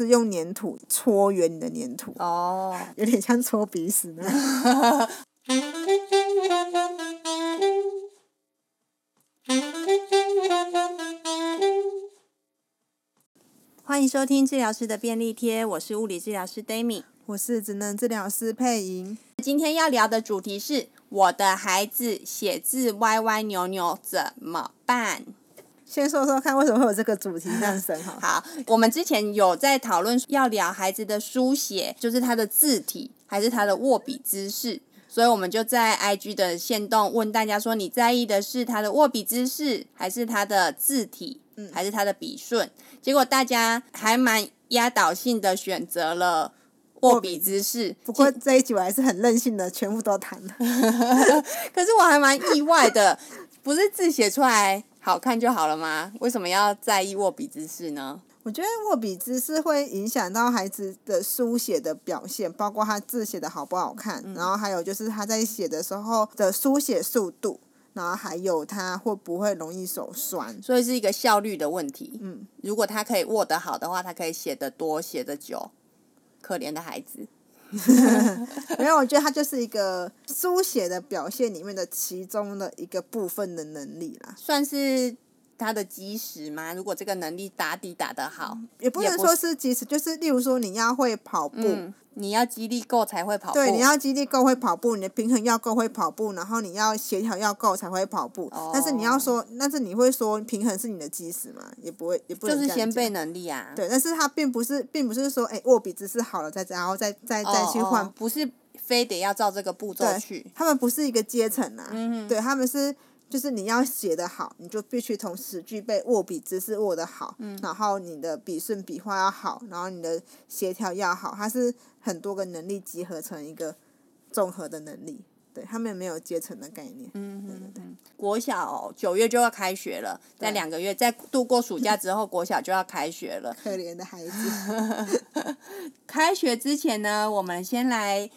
是用粘土搓圆你的粘土。哦，有点像搓鼻屎呢。欢迎收听治疗师的便利贴，我是物理治疗师 Dami，我是职能治疗师佩莹。今天要聊的主题是我的孩子写字歪歪扭扭怎么办？先说说看，为什么会有这个主题诞生？哈，好，我们之前有在讨论要聊孩子的书写，就是他的字体还是他的握笔姿势，所以我们就在 IG 的线动问大家说，你在意的是他的握笔姿势，还是他的字体，嗯，还是他的笔顺？结果大家还蛮压倒性的选择了握笔姿势。不过这一集我还是很任性的，全部都谈了。可是我还蛮意外的，不是字写出来好看就好了吗？为什么要在意握笔姿势呢？我觉得握笔姿势会影响到孩子的书写的表现，包括他字写的好不好看，嗯、然后还有就是他在写的时候的书写速度，然后还有他会不会容易手酸，所以是一个效率的问题。嗯，如果他可以握得好的话，他可以写得多，写得久。可怜的孩子。没有，我觉得他就是一个书写的表现里面的其中的一个部分的能力啦，算是他的基石吗？如果这个能力打底打得好，也不能说是基石，就是例如说你要会跑步。嗯你要肌力够才会跑步。对，你要肌力够会跑步，你的平衡要够会跑步，然后你要协调要够才会跑步。哦。但是你要说，但是你会说平衡是你的基石吗？也不会，也不能就是先备能力啊。对，但是它并不是，并不是说，哎，握笔姿势好了再，然后再再再去换。哦哦，不是非得要照这个步骤去。他们不是一个阶层啊。嗯。对，他们是。就是你要写得好，你就必须同时具备握笔姿势握得好，嗯，然后你的笔顺笔画要好，然后你的协调要好，它是很多个能力集合成一个综合的能力。对，他们没有阶层的概念。嗯对对对。国小九月就要开学了，在两个月，在度过暑假之后，国小就要开学了。可怜的孩子。开学之前呢，我们先来。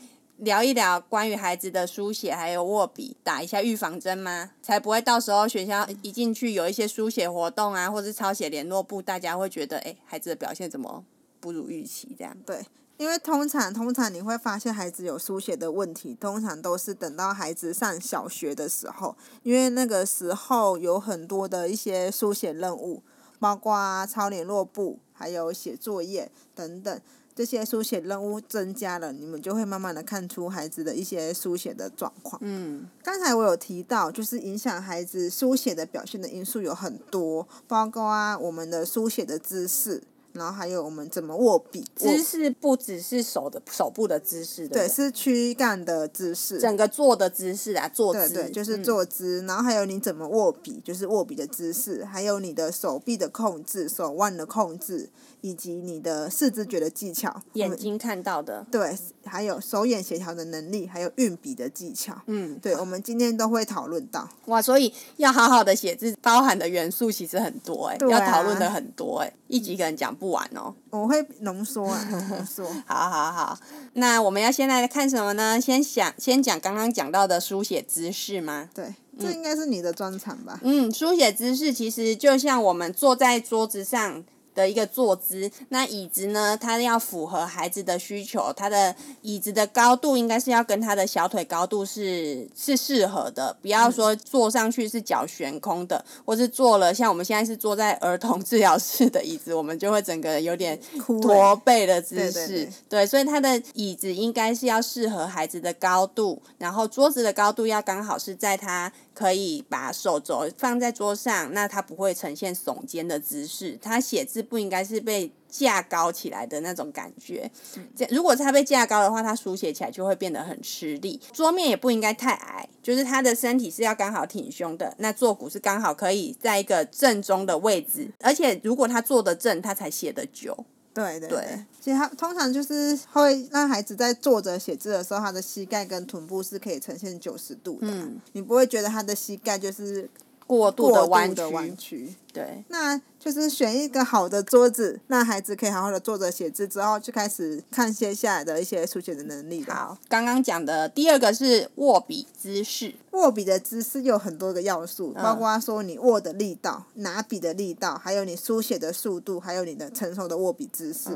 聊一聊关于孩子的书写还有握笔，打一下预防针吗？才不会到时候学校一进去有一些书写活动啊，或是抄写联络簿，大家会觉得，哎，孩子的表现怎么不如预期？这样。对，因为通常通常你会发现孩子有书写的问题，通常都是等到孩子上小学的时候，因为那个时候有很多的一些书写任务，包括抄联络簿，还有写作业等等。这些书写任务增加了，你们就会慢慢的看出孩子的一些书写的状况。嗯，刚才我有提到，就是影响孩子书写的表现的因素有很多，包括啊我们的书写的姿势。然后还有我们怎么握笔，姿势不只是手的手部的姿势，对，对，是躯干的姿势，整个坐的姿势啊，坐姿，对对，就是坐姿。嗯、然后还有你怎么握笔，就是握笔的姿势，还有你的手臂的控制、手腕的控制，以及你的视知觉的技巧，眼睛看到的，对，还有手眼协调的能力，还有运笔的技巧。嗯，对，我们今天都会讨论到。哇，所以要好好的写字，包含的元素其实很多哎、欸，要讨论的很多哎、欸，一集可能讲不完哦。我会浓缩啊，浓缩。好好好，那我们要先来看什么呢？先想先讲刚刚讲到的书写姿势吗？对，这应该是你的专长吧？嗯，书写姿势其实就像我们坐在桌子上。的一个坐姿，那椅子呢？它要符合孩子的需求，它的椅子的高度应该是要跟他的小腿高度是是适合的，不要说坐上去是脚悬空的，嗯、或是坐了像我们现在是坐在儿童治疗室的椅子，我们就会整个有点驼背的姿势。对，对，对，对，所以他的椅子应该是要适合孩子的高度，然后桌子的高度要刚好是在他。可以把手肘放在桌上，那他不会呈现耸肩的姿势。他写字不应该是被架高起来的那种感觉。这如果他被架高的话，他书写起来就会变得很吃力。桌面也不应该太矮，就是他的身体是要刚好挺胸的，那坐骨是刚好可以在一个正中的位置。而且如果他坐得正，他才写得久。对对对，其实他通常就是会让孩子在坐着写字的时候，他的膝盖跟臀部是可以呈现九十度的，嗯，你不会觉得他的膝盖就是过度的弯弯曲。对，那就是选一个好的桌子，让孩子可以好好的坐着写字，之后就开始看接下来的一些书写的能力。好，刚刚讲的第二个是握笔姿势。握笔的姿势有很多个要素，包括说你握的力道、拿笔的力道，还有你书写的速度，还有你的成熟的握笔姿势，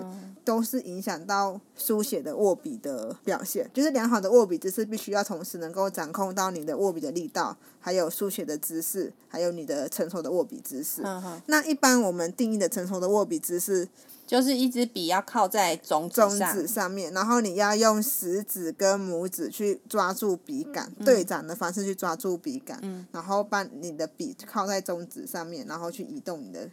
都是影响到书写的握笔的表现。就是良好的握笔姿势，必须要同时能够掌控到你的握笔的力道，还有书写的姿势，还有你的成熟的握笔姿势。那一般我们定义的成熟的握笔姿势。就是一支笔要靠在中中指上面，然后你要用食指跟拇指去抓住笔杆，嗯、对掌的方式去抓住笔杆，嗯、然后把你的笔靠在中指上面，然后去移动你的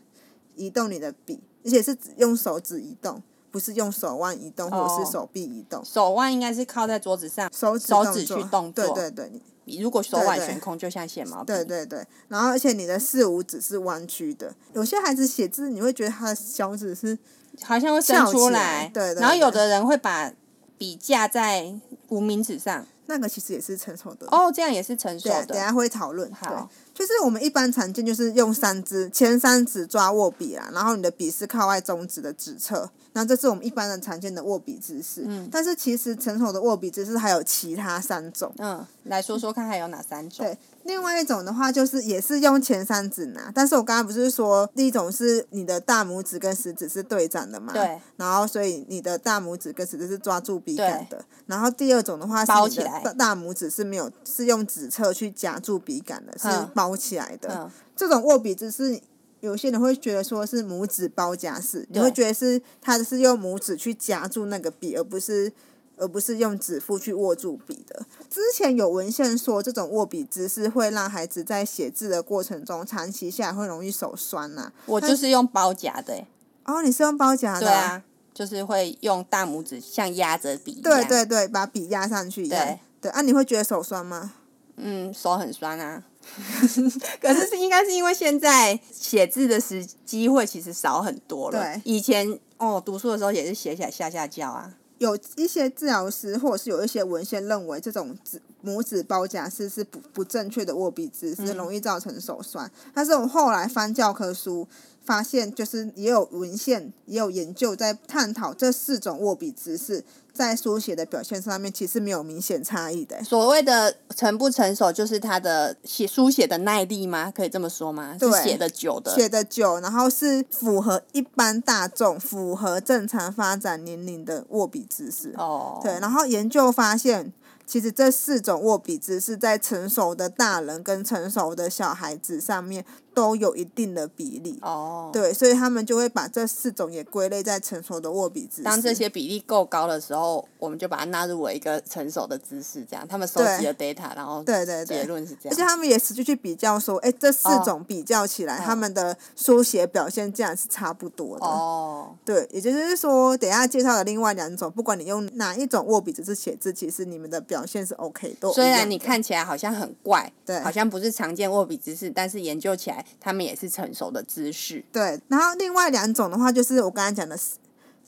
移动你的笔，而且是只用手指移动，不是用手腕移动或者是手臂移动。哦、手腕应该是靠在桌子上，手指手指去动作。对对对。如果手腕悬空，就像写毛笔。对对对，然后而且你的四五指是弯曲的，有些孩子写字，你会觉得他的小指是。好像会伸出来，对，对，对，然后有的人会把笔架在无名指上，那个其实也是成熟的。哦，这样也是成熟的。等下会讨论。好。就是我们一般常见，就是用三指前三指抓握笔啦，然后你的笔是靠在中指的指侧，那这是我们一般人常见的握笔姿势。嗯。但是其实成熟的握笔姿势还有其他三种。嗯，来说说看还有哪三种？对，另外一种的话就是也是用前三指拿，但是我刚刚不是说第一种是你的大拇指跟食指是对掌的嘛？对。然后所以你的大拇指跟食指是抓住笔杆的。对然后第二种的话是包起来，大拇指是没有是用指侧去夹住笔杆的，是包。包起来的、嗯、这种握笔姿势，有些人会觉得说是拇指包夹式，你会觉得是他是用拇指去夹住那个笔，而不是而不是用指腹去握住笔的。之前有文献说，这种握笔姿势会让孩子在写字的过程中长期下来会容易手酸呐、啊。我就是用包夹的、欸。哦，你是用包夹的？对啊，就是会用大拇指像压着笔。对对对，把笔压上去一样。对对啊，你会觉得手酸吗？嗯，手很酸啊。可是是应该是因为现在写字的时机会其实少很多了。对，以前哦读书的时候也是写起来吓吓叫啊。有一些治疗师或者是有一些文献认为这种指拇指包夹式是不不正确的握笔姿势，容易造成手酸。嗯、但是我后来翻教科书。发现就是也有文献也有研究在探讨这四种握笔姿势在书写的表现上面其实没有明显差异的。所谓的成不成熟，就是他的写书写的耐力吗？可以这么说吗？对，写的久的，写的久，然后是符合一般大众、符合正常发展年龄的握笔姿势。哦，对，然后研究发现。其实这四种握笔姿势在成熟的大人跟成熟的小孩子上面都有一定的比例。哦。对，所以他们就会把这四种也归类在成熟的握笔姿势。当这些比例够高的时候，我们就把它纳入为一个成熟的姿势，这样他们收集了 data，然后对对对，结论是这样。而且他们也实际去比较说，哎，这四种比较起来，他们的书写表现竟然是差不多的。哦。对，也就是说，等一下介绍的另外两种，不管你用哪一种握笔姿势写字，其实你们的表现是 OK 的。虽然你看起来好像很怪，对，好像不是常见握笔姿势，但是研究起来，他们也是成熟的姿势。对，然后另外两种的话，就是我刚才讲的，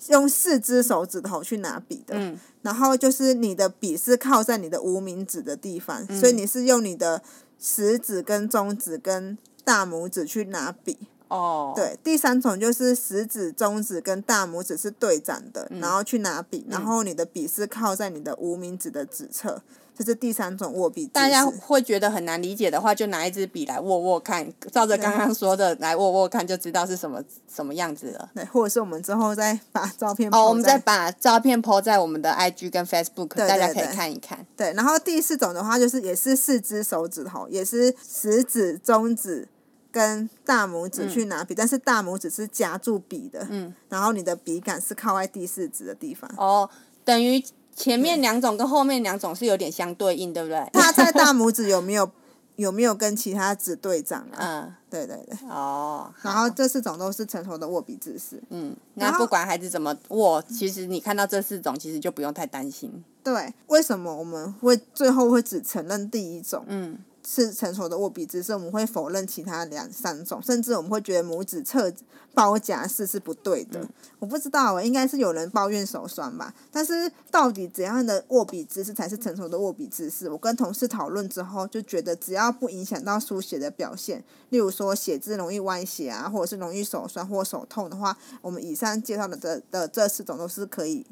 用四只手指头去拿笔的。嗯。然后就是你的笔是靠在你的无名指的地方，嗯、所以你是用你的食指跟中指跟大拇指去拿笔。哦，对，第三种就是食指、中指跟大拇指是对掌的，嗯、然后去拿笔，然后你的笔是靠在你的无名指的指侧，这是第三种握笔。大家会觉得很难理解的话，就拿一支笔来握握看，照着刚刚说的来握握看，就知道是什么什么样子了。对，或者是我们之后再把照片哦，我们再把照片 po 在我们的 IG 跟 Facebook，对对对，大家可以看一看。对，然后第四种的话，就是也是四只手指头，也是食指、中指。跟大拇指去拿笔，嗯、但是大拇指是夹住笔的，嗯，然后你的笔杆是靠在第四指的地方。哦，等于前面两种跟后面两种是有点相对应，对不对？他在大拇指有没有有没有跟其他指对掌啊？嗯，对对对。哦，然后这四种都是成熟的握笔姿势。嗯，那不管孩子怎么握，其实你看到这四种，其实就不用太担心。对，为什么我们会最后会只承认第一种？嗯。是成熟的握笔姿势，我们会否认其他两三种，甚至我们会觉得拇指侧包夹式是不对的。嗯、我不知道，应该是有人抱怨手酸吧。但是到底怎样的握笔姿势才是成熟的握笔姿势？我跟同事讨论之后，就觉得只要不影响到书写的表现，例如说写字容易歪斜啊，或者是容易手酸或手痛的话，我们以上介绍的这的这四种都是可以，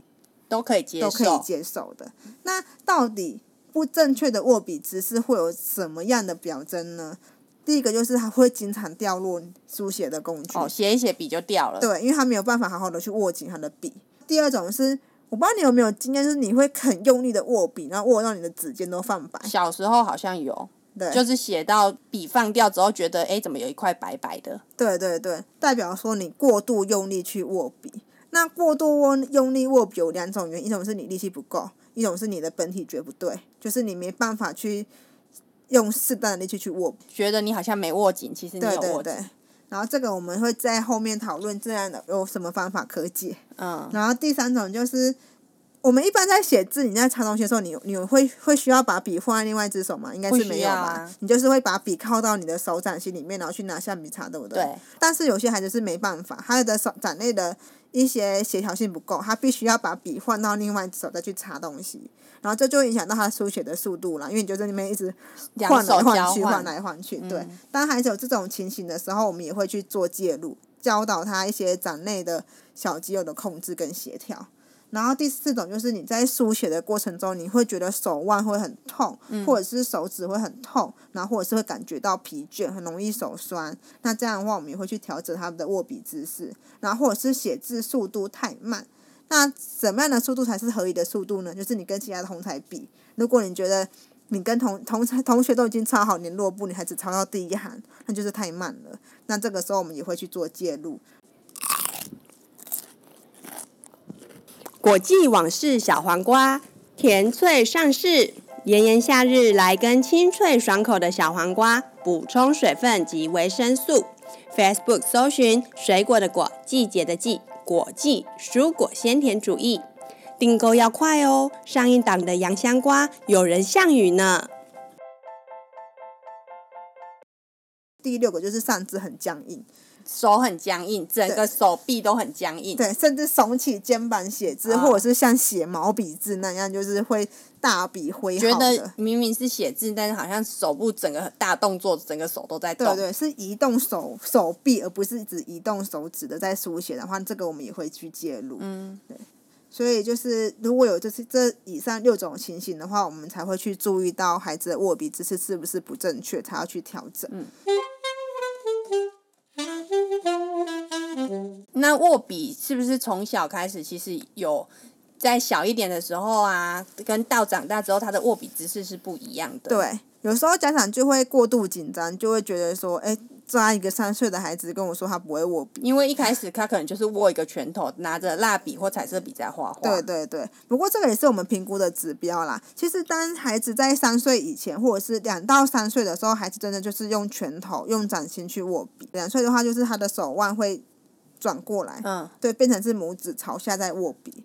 都可以接受，都可以接受的。那到底？不正确的握笔姿势会有什么样的表征呢？第一个就是它会经常掉落书写的工具，哦，写一写笔就掉了。对，因为它没有办法好好的去握紧它的笔。第二种是，我不知道你有没有经验，就是你会很用力的握笔，然后握到你的指尖都泛白。小时候好像有，对，就是写到笔放掉之后，觉得哎，怎么有一块白白的？对对对，代表说你过度用力去握笔。那过度握用力握笔有两种原因，一种是你力气不够。一种是你的本体觉不对，就是你没办法去用适当的力气去握，觉得你好像没握紧，其实你有握紧。对对对。然后这个我们会在后面讨论这样的有什么方法可解。嗯。然后第三种就是，我们一般在写字，你在擦东西的时候，你你会会需要把笔放在另外一只手吗？应该是没有吧？啊、你就是会把笔靠到你的手掌心里面，然后去拿橡皮擦，对不对？对。但是有些孩子是没办法，他的手掌内的。一些协调性不够，他必须要把笔换到另外一只手再去擦东西，然后这就影响到他书写的速度了，因为你就在那边一直换来换去，换来换去。对，嗯、当孩子有这种情形的时候，我们也会去做介入，教导他一些掌内的小肌肉的控制跟协调。然后第四种就是你在书写的过程中，你会觉得手腕会很痛，嗯、或者是手指会很痛，然后或者是会感觉到疲倦，很容易手酸。那这样的话，我们也会去调整他们的握笔姿势，然后或者是写字速度太慢。那什么样的速度才是合理的速度呢？就是你跟其他的同才比，如果你觉得你跟同同同学都已经抄好联络簿，你还只抄到第一行，那就是太慢了。那这个时候我们也会去做介入。果季网式小黄瓜，甜脆上市。炎炎夏日，来根清脆爽口的小黄瓜，补充水分及维生素。Facebook 搜寻“水果的果，季节的季，果季蔬果鲜甜主义”，订购要快哦！上一档的洋香瓜有人项羽呢。第六个就是上肢很僵硬。手很僵硬，整个手臂都很僵硬。对，甚至耸起肩膀写字，哦、或者是像写毛笔字那样，就是会大笔挥。觉得明明是写字，但是好像手部整个大动作，整个手都在动。对对，是移动手手臂，而不是只移动手指的在书写的话，这个我们也会去介入。嗯，对。所以就是如果有这是这以上六种情形的话，我们才会去注意到孩子的握笔姿势是不是不正确，才要去调整。嗯。那握笔是不是从小开始，其实有在小一点的时候啊，跟到长大之后，他的握笔姿势是不一样的。对，有时候家长就会过度紧张，就会觉得说，哎，抓一个三岁的孩子跟我说他不会握笔，因为一开始他可能就是握一个拳头，拿着蜡笔或彩色笔在画画。对对对，不过这个也是我们评估的指标啦。其实当孩子在三岁以前，或者是两到三岁的时候，孩子真的就是用拳头、用掌心去握笔。两岁的话，就是他的手腕会。转过来，嗯，对，变成是拇指朝下在握笔。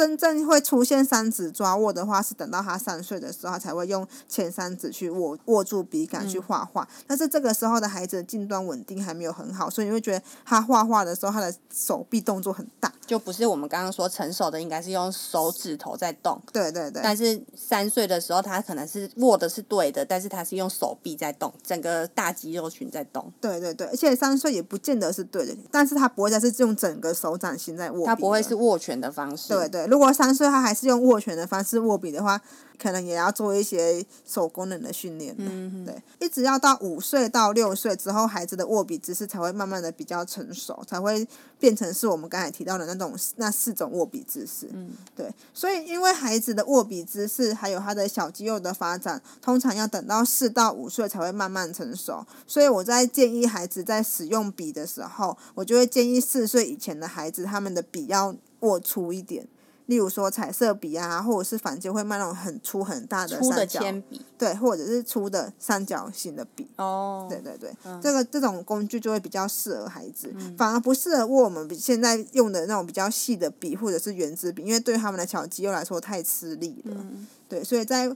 真正会出现三指抓握的话，是等到他三岁的时候，他才会用前三指去握握住笔杆去画画。嗯、但是这个时候的孩子的近端稳定还没有很好，所以你会觉得他画画的时候，他的手臂动作很大，就不是我们刚刚说成熟的应该是用手指头在动。对对对。但是三岁的时候，他可能是握的是对的，但是他是用手臂在动，整个大肌肉群在动。对对对，而且三岁也不见得是对的，但是他不会再是用整个手掌心在握。他不会是握拳的方式。对对。如果三岁他还是用握拳的方式握笔的话，可能也要做一些手功能的训练。嗯哼，对，一直要到五岁到六岁之后，孩子的握笔姿势才会慢慢的比较成熟，才会变成是我们刚才提到的那种那四种握笔姿势。嗯，对，所以因为孩子的握笔姿势还有他的小肌肉的发展，通常要等到四到五岁才会慢慢成熟。所以我在建议孩子在使用笔的时候，我就会建议四岁以前的孩子，他们的笔要握粗一点。例如说彩色笔啊，或者是坊间会卖那种很粗很大的三角铅笔，对，或者是粗的三角形的笔。哦，对对对，嗯、这个这种工具就会比较适合孩子，嗯、反而不适合握我们现在用的那种比较细的笔或者是圆珠笔，因为对他们的小肌肉来说太吃力了。嗯、对，所以在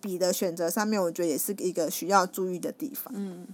笔的选择上面，我觉得也是一个需要注意的地方。嗯。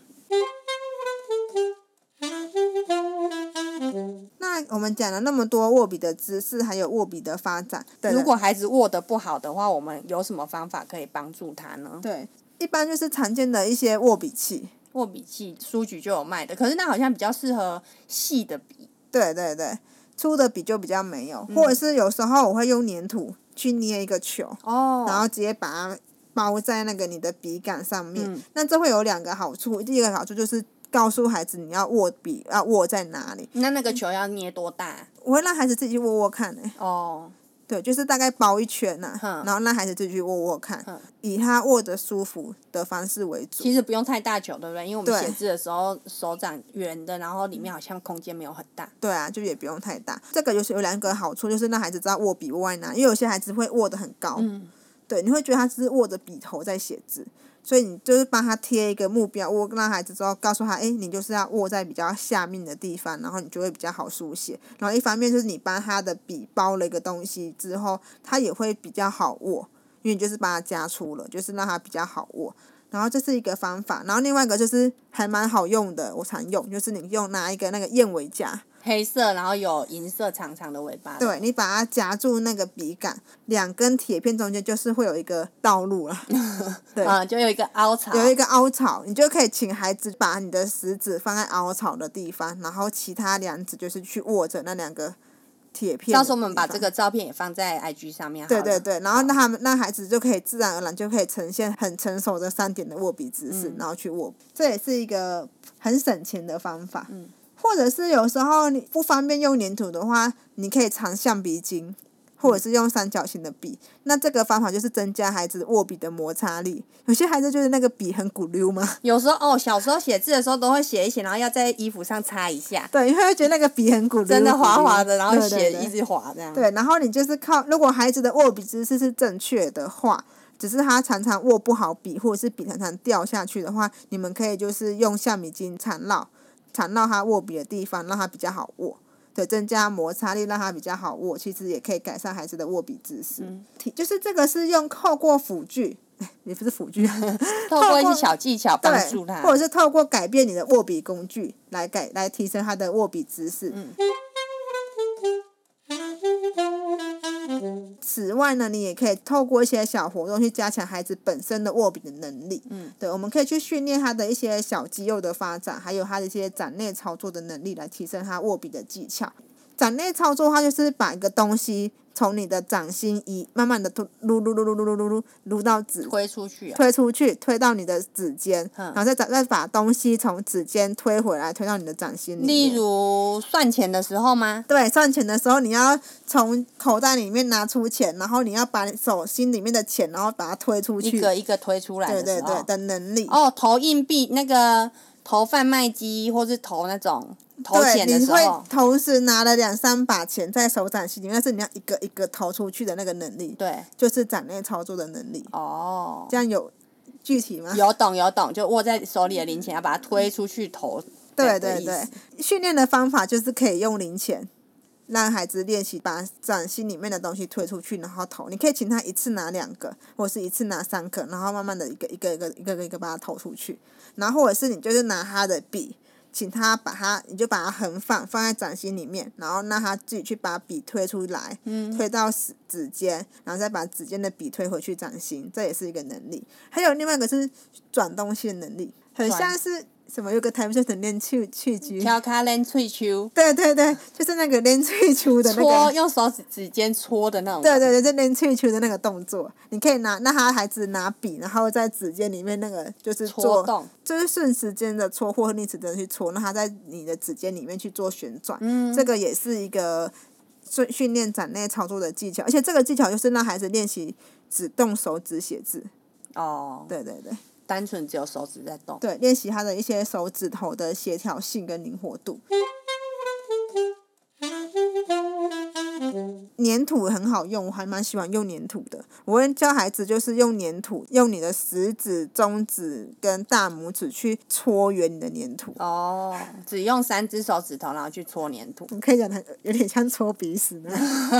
我们讲了那么多握笔的姿势，还有握笔的发展。对，如果孩子握得不好的话，我们有什么方法可以帮助他呢？对，一般就是常见的一些握笔器。握笔器书局就有卖的，可是那好像比较适合细的笔。对对对，粗的笔就比较没有，嗯、或者是有时候我会用粘土去捏一个球，哦，然后直接把它包在那个你的笔杆上面。嗯、那这会有两个好处，第一个好处就是。告诉孩子你要握笔要握在哪里？那那个球要捏多大？我会让孩子自己握握看呢。哦。对，就是大概包一圈呐，嗯、然后让孩子自己去握握看，嗯、以他握着舒服的方式为主。其实不用太大球，对不对？因为我们写字的时候手掌圆的，然后里面好像空间没有很大。对啊，就也不用太大。这个就是有两个好处，就是让孩子知道握笔握在哪，因为有些孩子会握得很高。嗯。对，你会觉得他只是握着笔头在写字。所以你就是帮他贴一个目标，握让孩子之后告诉他，哎，你就是要握在比较下面的地方，然后你就会比较好书写。然后一方面就是你帮他的笔包了一个东西之后，他也会比较好握，因为你就是帮他加粗了，就是让他比较好握。然后这是一个方法，然后另外一个就是还蛮好用的，我常用，就是你用拿一个那个燕尾夹。黑色，然后有银色长长的尾巴。对，你把它夹住那个笔杆，两根铁片中间就是会有一个道路了。对，嗯，就有一个凹槽。有一个凹槽，你就可以请孩子把你的食指放在凹槽的地方，然后其他两指就是去握着那两个铁片。到时候我们把这个照片也放在 IG 上面。对对对，然后那他们那孩子就可以自然而然就可以呈现很成熟的三点的握笔姿势，嗯、然后去握，这也是一个很省钱的方法。嗯。或者是有时候你不方便用粘土的话，你可以藏橡皮筋，或者是用三角形的笔。那这个方法就是增加孩子握笔的摩擦力。有些孩子就是那个笔很鼓溜嘛。有时候哦，小时候写字的时候都会写一写，然后要在衣服上擦一下。对，因为会觉得那个笔很鼓溜，真的滑滑的，然后写一直滑这样。对，然后你就是靠，如果孩子的握笔姿势是正确的话，只是他常常握不好笔，或者是笔常常掉下去的话，你们可以就是用橡皮筋缠绕。缠绕它握笔的地方，让它比较好握，对，增加摩擦力，让它比较好握。其实也可以改善孩子的握笔姿势。嗯，就是这个是用透过辅具，也不是辅具，透过一些小技巧帮助他，或者是透过改变你的握笔工具来改来提升他的握笔姿势。嗯。此外呢，你也可以透过一些小活动去加强孩子本身的握笔的能力。嗯，对，我们可以去训练他的一些小肌肉的发展，还有他的一些展内操作的能力，来提升他握笔的技巧。掌内操作的话，就是把一个东西。从你的掌心移，慢慢的推，撸撸撸撸撸撸撸撸到指，推出去，啊，推出去，推到你的指尖，嗯、然后再再再把东西从指尖推回来，推到你的掌心里面。例如算钱的时候吗？对，算钱的时候，你要从口袋里面拿出钱，然后你要把手心里面的钱，然后把它推出去，一个一个推出来的对对对的能力。哦，投硬币那个投贩卖机，或是投那种。投钱的时候，你会同时拿了两三把钱在手掌心里面，但是你要一个一个投出去的那个能力，对，就是掌内操作的能力。哦，这样有具体吗？有懂有懂，就握在手里的零钱要把它推出去投。对对对，训练的方法就是可以用零钱，让孩子练习把掌心里面的东西推出去，然后投。你可以请他一次拿两个，或是一次拿三个，然后慢慢的一个一个一个一个一个把它投出去。然后或者是你就是拿他的笔。请他把它，你就把它横放放在掌心里面，然后让他自己去把笔推出来，嗯、推到指指尖，然后再把指尖的笔推回去掌心，这也是一个能力。还有另外一个是转东西的能力，很像是。什么有个台词叫练喙喙须，挑卡练喙须。对对对，就是那个练喙须的那个。搓，用手指指尖搓的那种。对对对，就练喙须的那个动作，你可以拿，那他孩子拿笔，然后在指尖里面那个就是做，搓动就是顺时针的搓或逆时针去搓，那他在你的指尖里面去做旋转，嗯，这个也是一个训训练展内操作的技巧，而且这个技巧就是让孩子练习只动手指写字。哦。对对对。单纯只有手指在动。对，练习他的一些手指头的协调性跟灵活度。粘土很好用，我还蛮喜欢用粘土的。我会教孩子就是用粘土，用你的食指、中指跟大拇指去搓圆你的粘土。哦，只用三只手指头，然后去搓粘土。你可以讲它有点像搓鼻屎呢。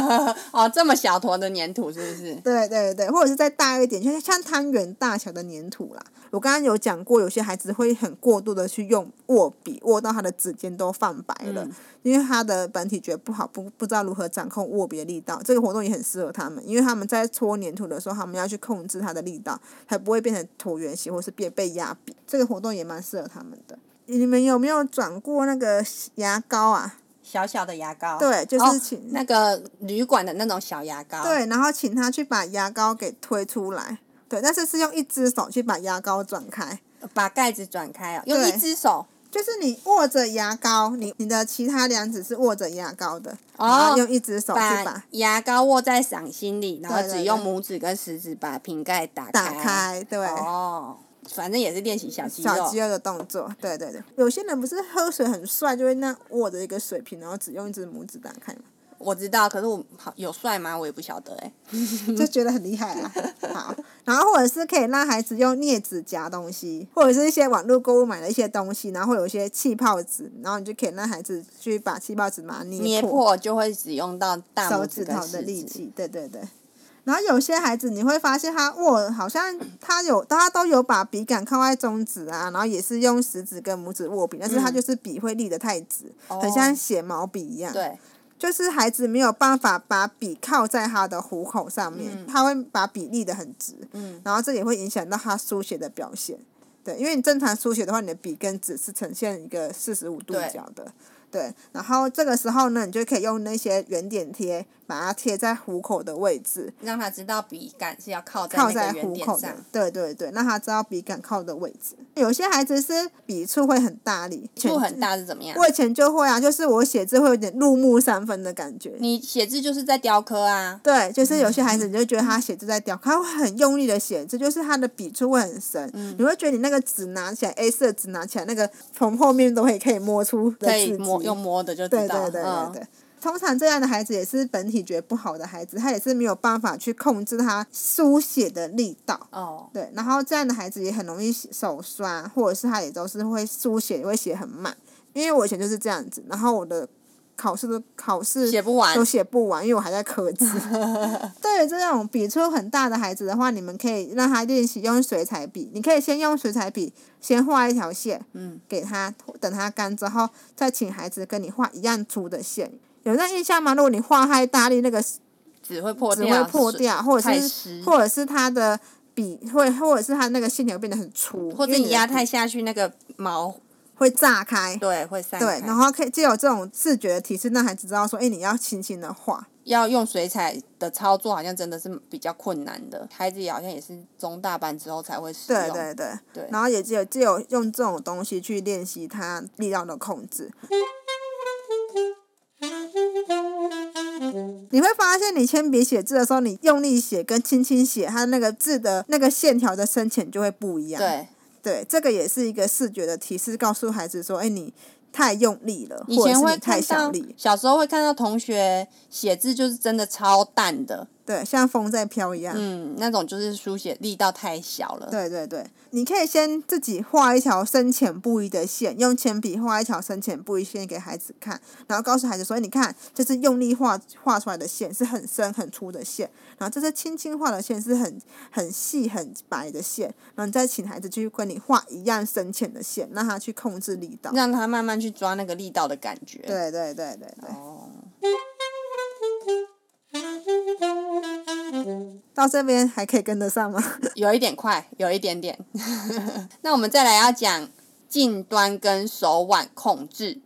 哦，这么小坨的粘土是不是？对对对，或者是再大一点，就是像汤圆大小的粘土啦。我刚刚有讲过，有些孩子会很过度的去用握笔，握到他的指尖都泛白了，嗯、因为他的本体觉得不好，不不知道如何掌控握笔的力道。这个活动也很适合他们，因为他们在搓黏土的时候，他们要去控制它的力道，才不会变成椭圆形或是变被压扁。这个活动也蛮适合他们的。你们有没有转过那个牙膏啊？小小的牙膏。对，就是请、哦、那个旅馆的那种小牙膏。对，然后请他去把牙膏给推出来。对，但是是用一只手去把牙膏转开，把盖子转开哦。用一只手，就是你握着牙膏，你你的其他两指是握着牙膏的，哦、然后用一只手去把，把牙膏握在掌心里，然后只用拇指跟食指把瓶盖打开。打开，对。哦，反正也是练习小肌肉。小肌肉的动作，对对对。有些人不是喝水很帅，就会那握着一个水瓶，然后只用一只拇指打开吗？我知道，可是我好有帅吗？我也不晓得哎，就觉得很厉害啦。好，然后或者是可以让孩子用镊子夹东西，或者是一些网络购物买的一些东西，然后会有一些气泡纸，然后你就可以让孩子去把气泡纸把它捏破，捏破就会使用到大拇指手指头的力气。对对对。然后有些孩子你会发现他握好像他有他都有把笔杆靠在中指啊，然后也是用食指跟拇指握笔，但是他就是笔会立得太直，嗯、很像写毛笔一样。对。就是孩子没有办法把笔靠在他的虎口上面，嗯、他会把笔立得很直，嗯、然后这也会影响到他书写的表现。对，因为你正常书写的话，你的笔跟纸是呈现一个四十五度角的。对，然后这个时候呢，你就可以用那些圆点贴，把它贴在虎口的位置，让他知道笔杆是要靠在那个圆点上。对对对，让他知道笔杆靠的位置。有些孩子是笔触会很大力，触很大是怎么样？我以前就会啊，就是我写字会有点入木三分的感觉。你写字就是在雕刻啊？对，就是有些孩子你就觉得他写字在雕刻，他会很用力的写字，就是他的笔触会很深。嗯、你会觉得你那个纸拿起来，A 四纸拿起来，那个从后面都会可以摸出的。可以摸。用摸的就知道。对对对对对，嗯、通常这样的孩子也是本体觉不好的孩子，他也是没有办法去控制他书写的力道。哦。对，然后这样的孩子也很容易手酸，或者是他也都是会书写会写很慢。因为我以前就是这样子，然后我的考试都考试写不完，都写不完，因为我还在刻字。对这种笔触很大的孩子的话，你们可以让他练习用水彩笔。你可以先用水彩笔。先画一条线，嗯，给他，等他干之后，再请孩子跟你画一样粗的线。有那印象吗？如果你画太大力，那个纸会破掉，纸会破掉，或者是或者是它的笔会，或者是它那个线条变得很粗，或者你压太下去，那个毛会炸开，对，会散开。对，然后可以就有这种视觉的提示，让孩子知道说，哎，你要轻轻的画。要用水彩的操作，好像真的是比较困难的。孩子也好像也是中大班之后才会使用。对对对。对。然后也只有只有用这种东西去练习他力量的控制。你会发现，你铅笔写字的时候，你用力写跟轻轻写，它那个字的那个线条的深浅就会不一样。对。对，这个也是一个视觉的提示，告诉孩子说：“哎，你。”太用力了，或者是你太小力。小时候会看到同学写字就是真的超淡的。对，像风在飘一样。嗯，那种就是书写力道太小了。对对对，你可以先自己画一条深浅不一的线，用铅笔画一条深浅不一线给孩子看，然后告诉孩子说：“你看，这是用力画画出来的线，是很深很粗的线。然后这是轻轻画的线，是很很细很白的线。然后你再请孩子去跟你画一样深浅的线，让他去控制力道，让他慢慢去抓那个力道的感觉。”对对对对对。哦。到这边还可以跟得上吗？有一点快，有一点点。那我们再来要讲近端跟手腕控制。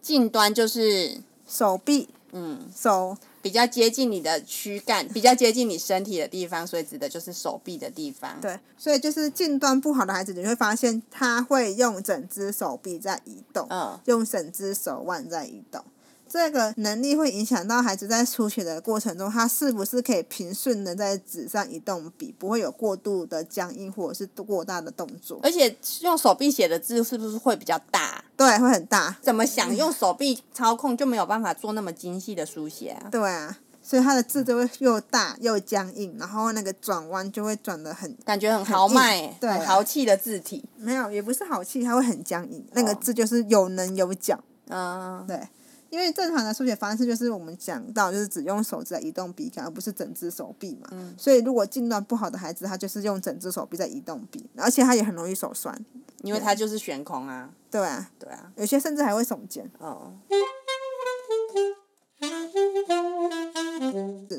近端就是手臂，嗯，手比较接近你的躯干，比较接近你身体的地方，所以指的就是手臂的地方。对，所以就是近端不好的孩子，你会发现他会用整只手臂在移动，嗯，用整只手腕在移动。这个能力会影响到孩子在书写的过程中，他是不是可以平顺的在纸上移动笔，不会有过度的僵硬或者是过大的动作。而且用手臂写的字是不是会比较大？对，会很大。怎么想用手臂操控就没有办法做那么精细的书写啊？对啊，所以他的字就会又大又僵硬，然后那个转弯就会转的很感觉很豪迈，对、豪气的字体。没有，也不是豪气，它会很僵硬。那个字就是有棱有角。嗯、哦，对，因为正常的书写方式就是我们讲到，就是只用手指来移动笔杆，而不是整只手臂嘛。嗯。所以如果近端不好的孩子，他就是用整只手臂在移动笔，而且他也很容易手酸，因为他就是悬空啊。对啊。对啊。有些甚至还会耸肩。哦。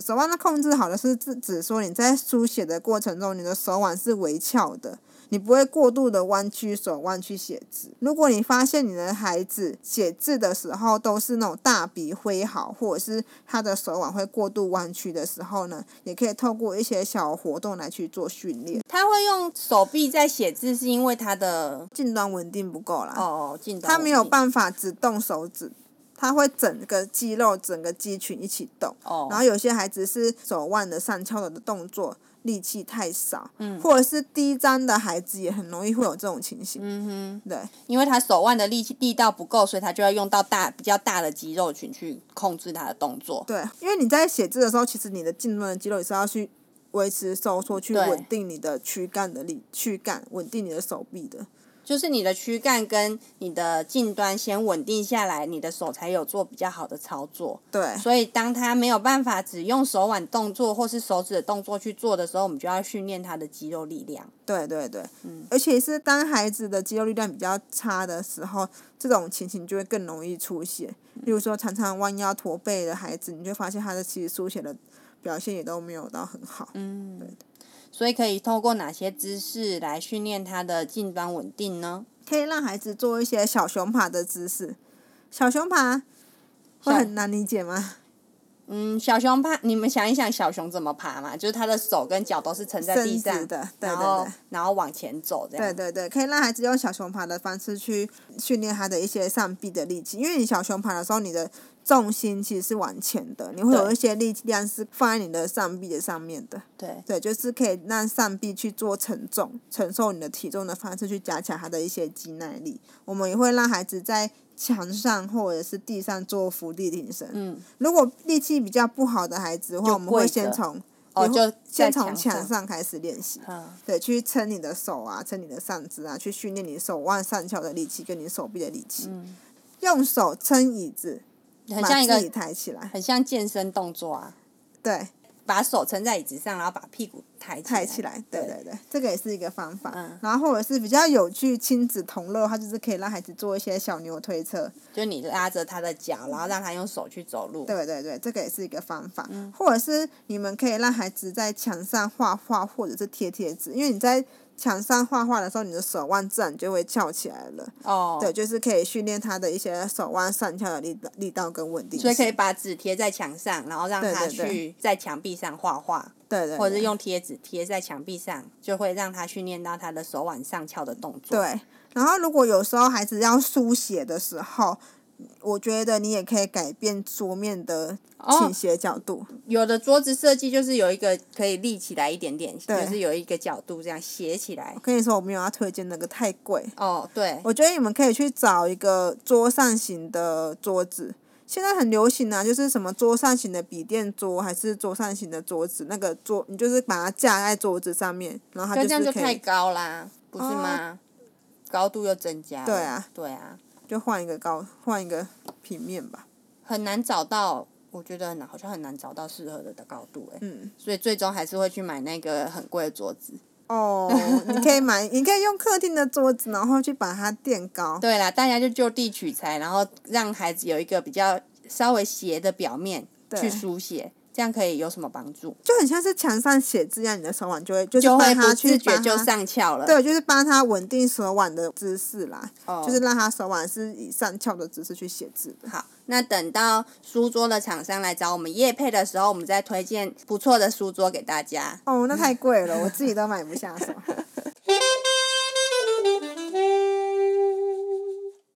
手腕的控制好的是指指说你在书写的过程中，你的手腕是微翘的，你不会过度的弯曲手腕去写字。如果你发现你的孩子写字的时候都是那种大笔挥毫，或者是他的手腕会过度弯曲的时候呢，也可以透过一些小活动来去做训练。他会用手臂在写字，是因为他的近端稳定不够啦。哦哦，近端。他没有办法只动手指。他会整个肌肉、整个肌群一起动，oh. 然后有些孩子是手腕的上翘的动作力气太少，嗯，或者是低张的孩子也很容易会有这种情形，嗯哼，对，因为他手腕的力气力道不够，所以他就要用到大比较大的肌肉群去控制他的动作。对，因为你在写字的时候，其实你的近端的肌肉也是要去维持收缩，去稳定你的躯干的力，躯干稳定你的手臂的。就是你的躯干跟你的近端先稳定下来，你的手才有做比较好的操作。对。所以当他没有办法只用手腕动作或是手指的动作去做的时候，我们就要训练他的肌肉力量。对对对。嗯。而且是当孩子的肌肉力量比较差的时候，这种情形就会更容易出现。例如说，常常弯腰驼背的孩子，你就发现他的其实书写的表现也都没有到很好。嗯。对。所以可以透过哪些姿势来训练他的近端稳定呢？可以让孩子做一些小熊爬的姿势。小熊爬会很难理解吗？嗯，小熊爬，你们想一想，小熊怎么爬嘛？就是他的手跟脚都是撑在地上的，对对对，然后然后往前走这样。对对对，可以让孩子用小熊爬的方式去训练他的一些上臂的力气，因为你小熊爬的时候，你的重心其实是往前的，你会有一些力量是放在你的上臂的上面的。对。对，就是可以让上臂去做承重、承受你的体重的方式去加强他的一些肌耐力。我们也会让孩子在墙上或者是地上做伏地挺身。嗯。如果力气比较不好的孩子的话，我们会先从哦，就先从墙上开始练习。嗯。对，去撑你的手啊，撑你的上肢啊，去训练你手腕上翘的力气跟你手臂的力气。嗯。用手撑椅子。很像一个抬起来，很像健身动作啊。对，把手撑在椅子上，然后把屁股抬起来。抬起来，对对对，这个也是一个方法。嗯。然后或者是比较有趣、亲子同乐，它就是可以让孩子做一些小牛推车。就你拉着他的脚，然后让他用手去走路。对对对，这个也是一个方法。嗯。或者是你们可以让孩子在墙上画画，或者是贴贴纸，因为你在。墙上画画的时候，你的手腕自然就会翘起来了。哦。Oh. 对，就是可以训练他的一些手腕上翘的力力道跟稳定性。所以可以把纸贴在墙上，然后让他去在墙壁上画画。对对，对。或者是用贴纸贴在墙壁上，就会让他训练到他的手腕上翘的动作。对。然后，如果有时候孩子要书写的时候，我觉得你也可以改变桌面的倾斜角度。哦，有的桌子设计就是有一个可以立起来一点点，就是有一个角度这样斜起来。我跟你说，我没有要推荐那个太贵。哦，对。我觉得你们可以去找一个桌上型的桌子，现在很流行啊，就是什么桌上型的笔电桌，还是桌上型的桌子。那个桌，你就是把它架在桌子上面，然后它就是可以。这样就太高啦，不是吗？哦，高度又增加。对啊。对啊。就换一个高，换一个平面吧。很难找到，我觉得很难，好像很难找到适合的的高度哎。嗯。所以最终还是会去买那个很贵的桌子。哦，你可以买，你可以用客厅的桌子，然后去把它垫高。对啦，大家就就地取材，然后让孩子有一个比较稍微斜的表面去书写。这样可以有什么帮助？就很像是墙上写字一样，你的手腕就会就是会不自觉就上翘了。对，就是帮他稳定手腕的姿势啦，oh. 就是让他手腕是以上翘的姿势去写字的。好，那等到书桌的厂商来找我们叶配的时候，我们再推荐不错的书桌给大家。哦，那太贵了，我自己都买不下手。